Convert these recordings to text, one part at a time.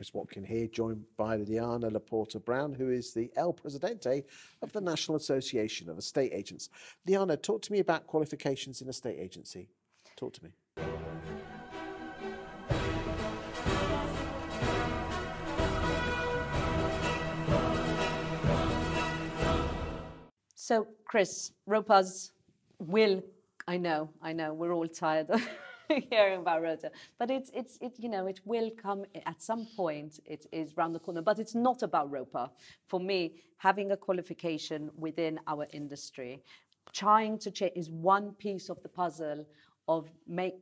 Chris Watkin here, joined by Liana Laporta Brown, who is the El Presidente of the National Association of Estate Agents. Liana, talk to me about qualifications in estate agency. Talk to me. So, Chris, ROPAs will, I know, I know, we're all tired hearing about ROPA, but it's, it's, it, you know, it will come at some point, it is round the corner, but it's not about ROPA. For me, having a qualification within our industry, trying to change is one piece of the puzzle of make,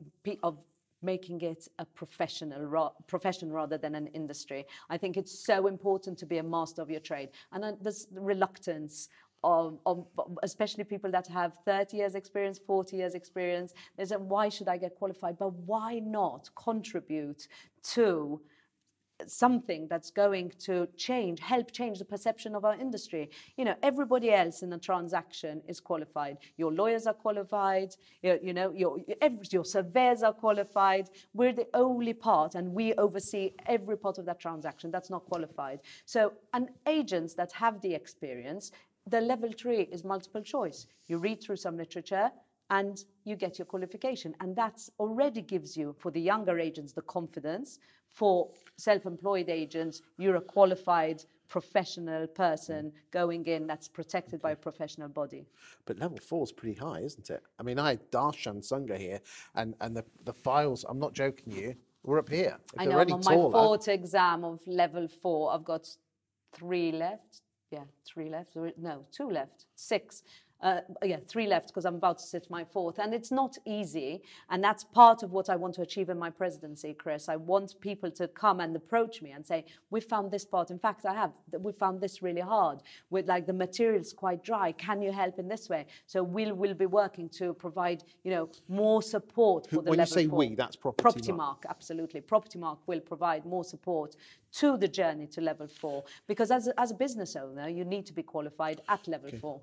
of making it a professional ro- profession rather than an industry. I think it's so important to be a master of your trade. And uh, there's the reluctance of, of, especially people that have 30 years experience 40 years experience they say why should i get qualified? But why not contribute to something that's going to change help change the perception of our industry? You know everybody else in a transaction is qualified. Your lawyers are qualified. You, you know your your surveyors are qualified. We're the only part and we oversee every part of that transaction that's not qualified. So and agents that have the experience the level three is multiple choice. You read through some literature and you get your qualification. And that already gives you, for the younger agents, the confidence. For self employed agents, you're a qualified professional person going in that's protected by a professional body. But level four is pretty high, isn't it? I mean, I had Darshan Sunga here, and, and the, the files, I'm not joking you, we're up here. If I know, I'm on taller, my fourth exam of level four. I've got three left, yeah, three left. No, two left. Six uh, yeah, three left because I'm about to sit my fourth. And it's not easy. And that's part of what I want to achieve in my presidency, Chris. I want people to come and approach me and say, we found this part. In fact, I have. We found this really hard. With like the material's quite dry. Can you help in this way? So we'll, we'll be working to provide, you know, more support for the when level you say four. we, that's property, Propertymark. mark. Absolutely. Propertymark will provide more support to the journey to level four. Because as as a business owner, you need to be qualified at level okay. four.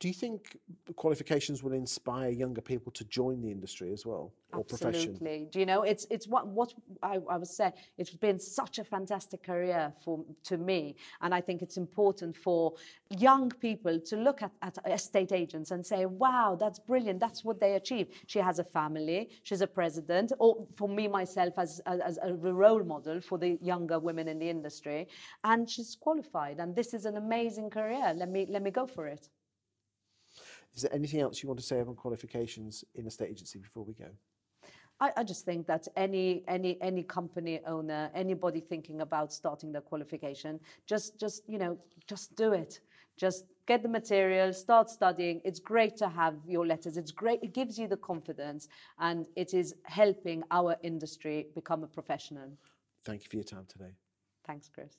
Do you think qualifications will inspire younger people to join the industry as well, or Absolutely. profession? Do you know it's it's what what I, I was saying. It's been such a fantastic career for to me, and I think it's important for young people to look at, at estate agents and say, "Wow, that's brilliant. That's what they achieve." She has a family. She's a president, or for me myself as as a role model for the younger women in the industry, and she's qualified. And this is an amazing career. Let me let me go for it. Is there anything else you want to say about qualifications in estate agency before we go? I, I, just think that any any any company owner, anybody thinking about starting their qualification, just just you know just do it. Just get the material, start studying. It's great to have your letters. It's great. It gives you the confidence, and it is helping our industry become a professional. Thank you for your time today. Thanks, Chris.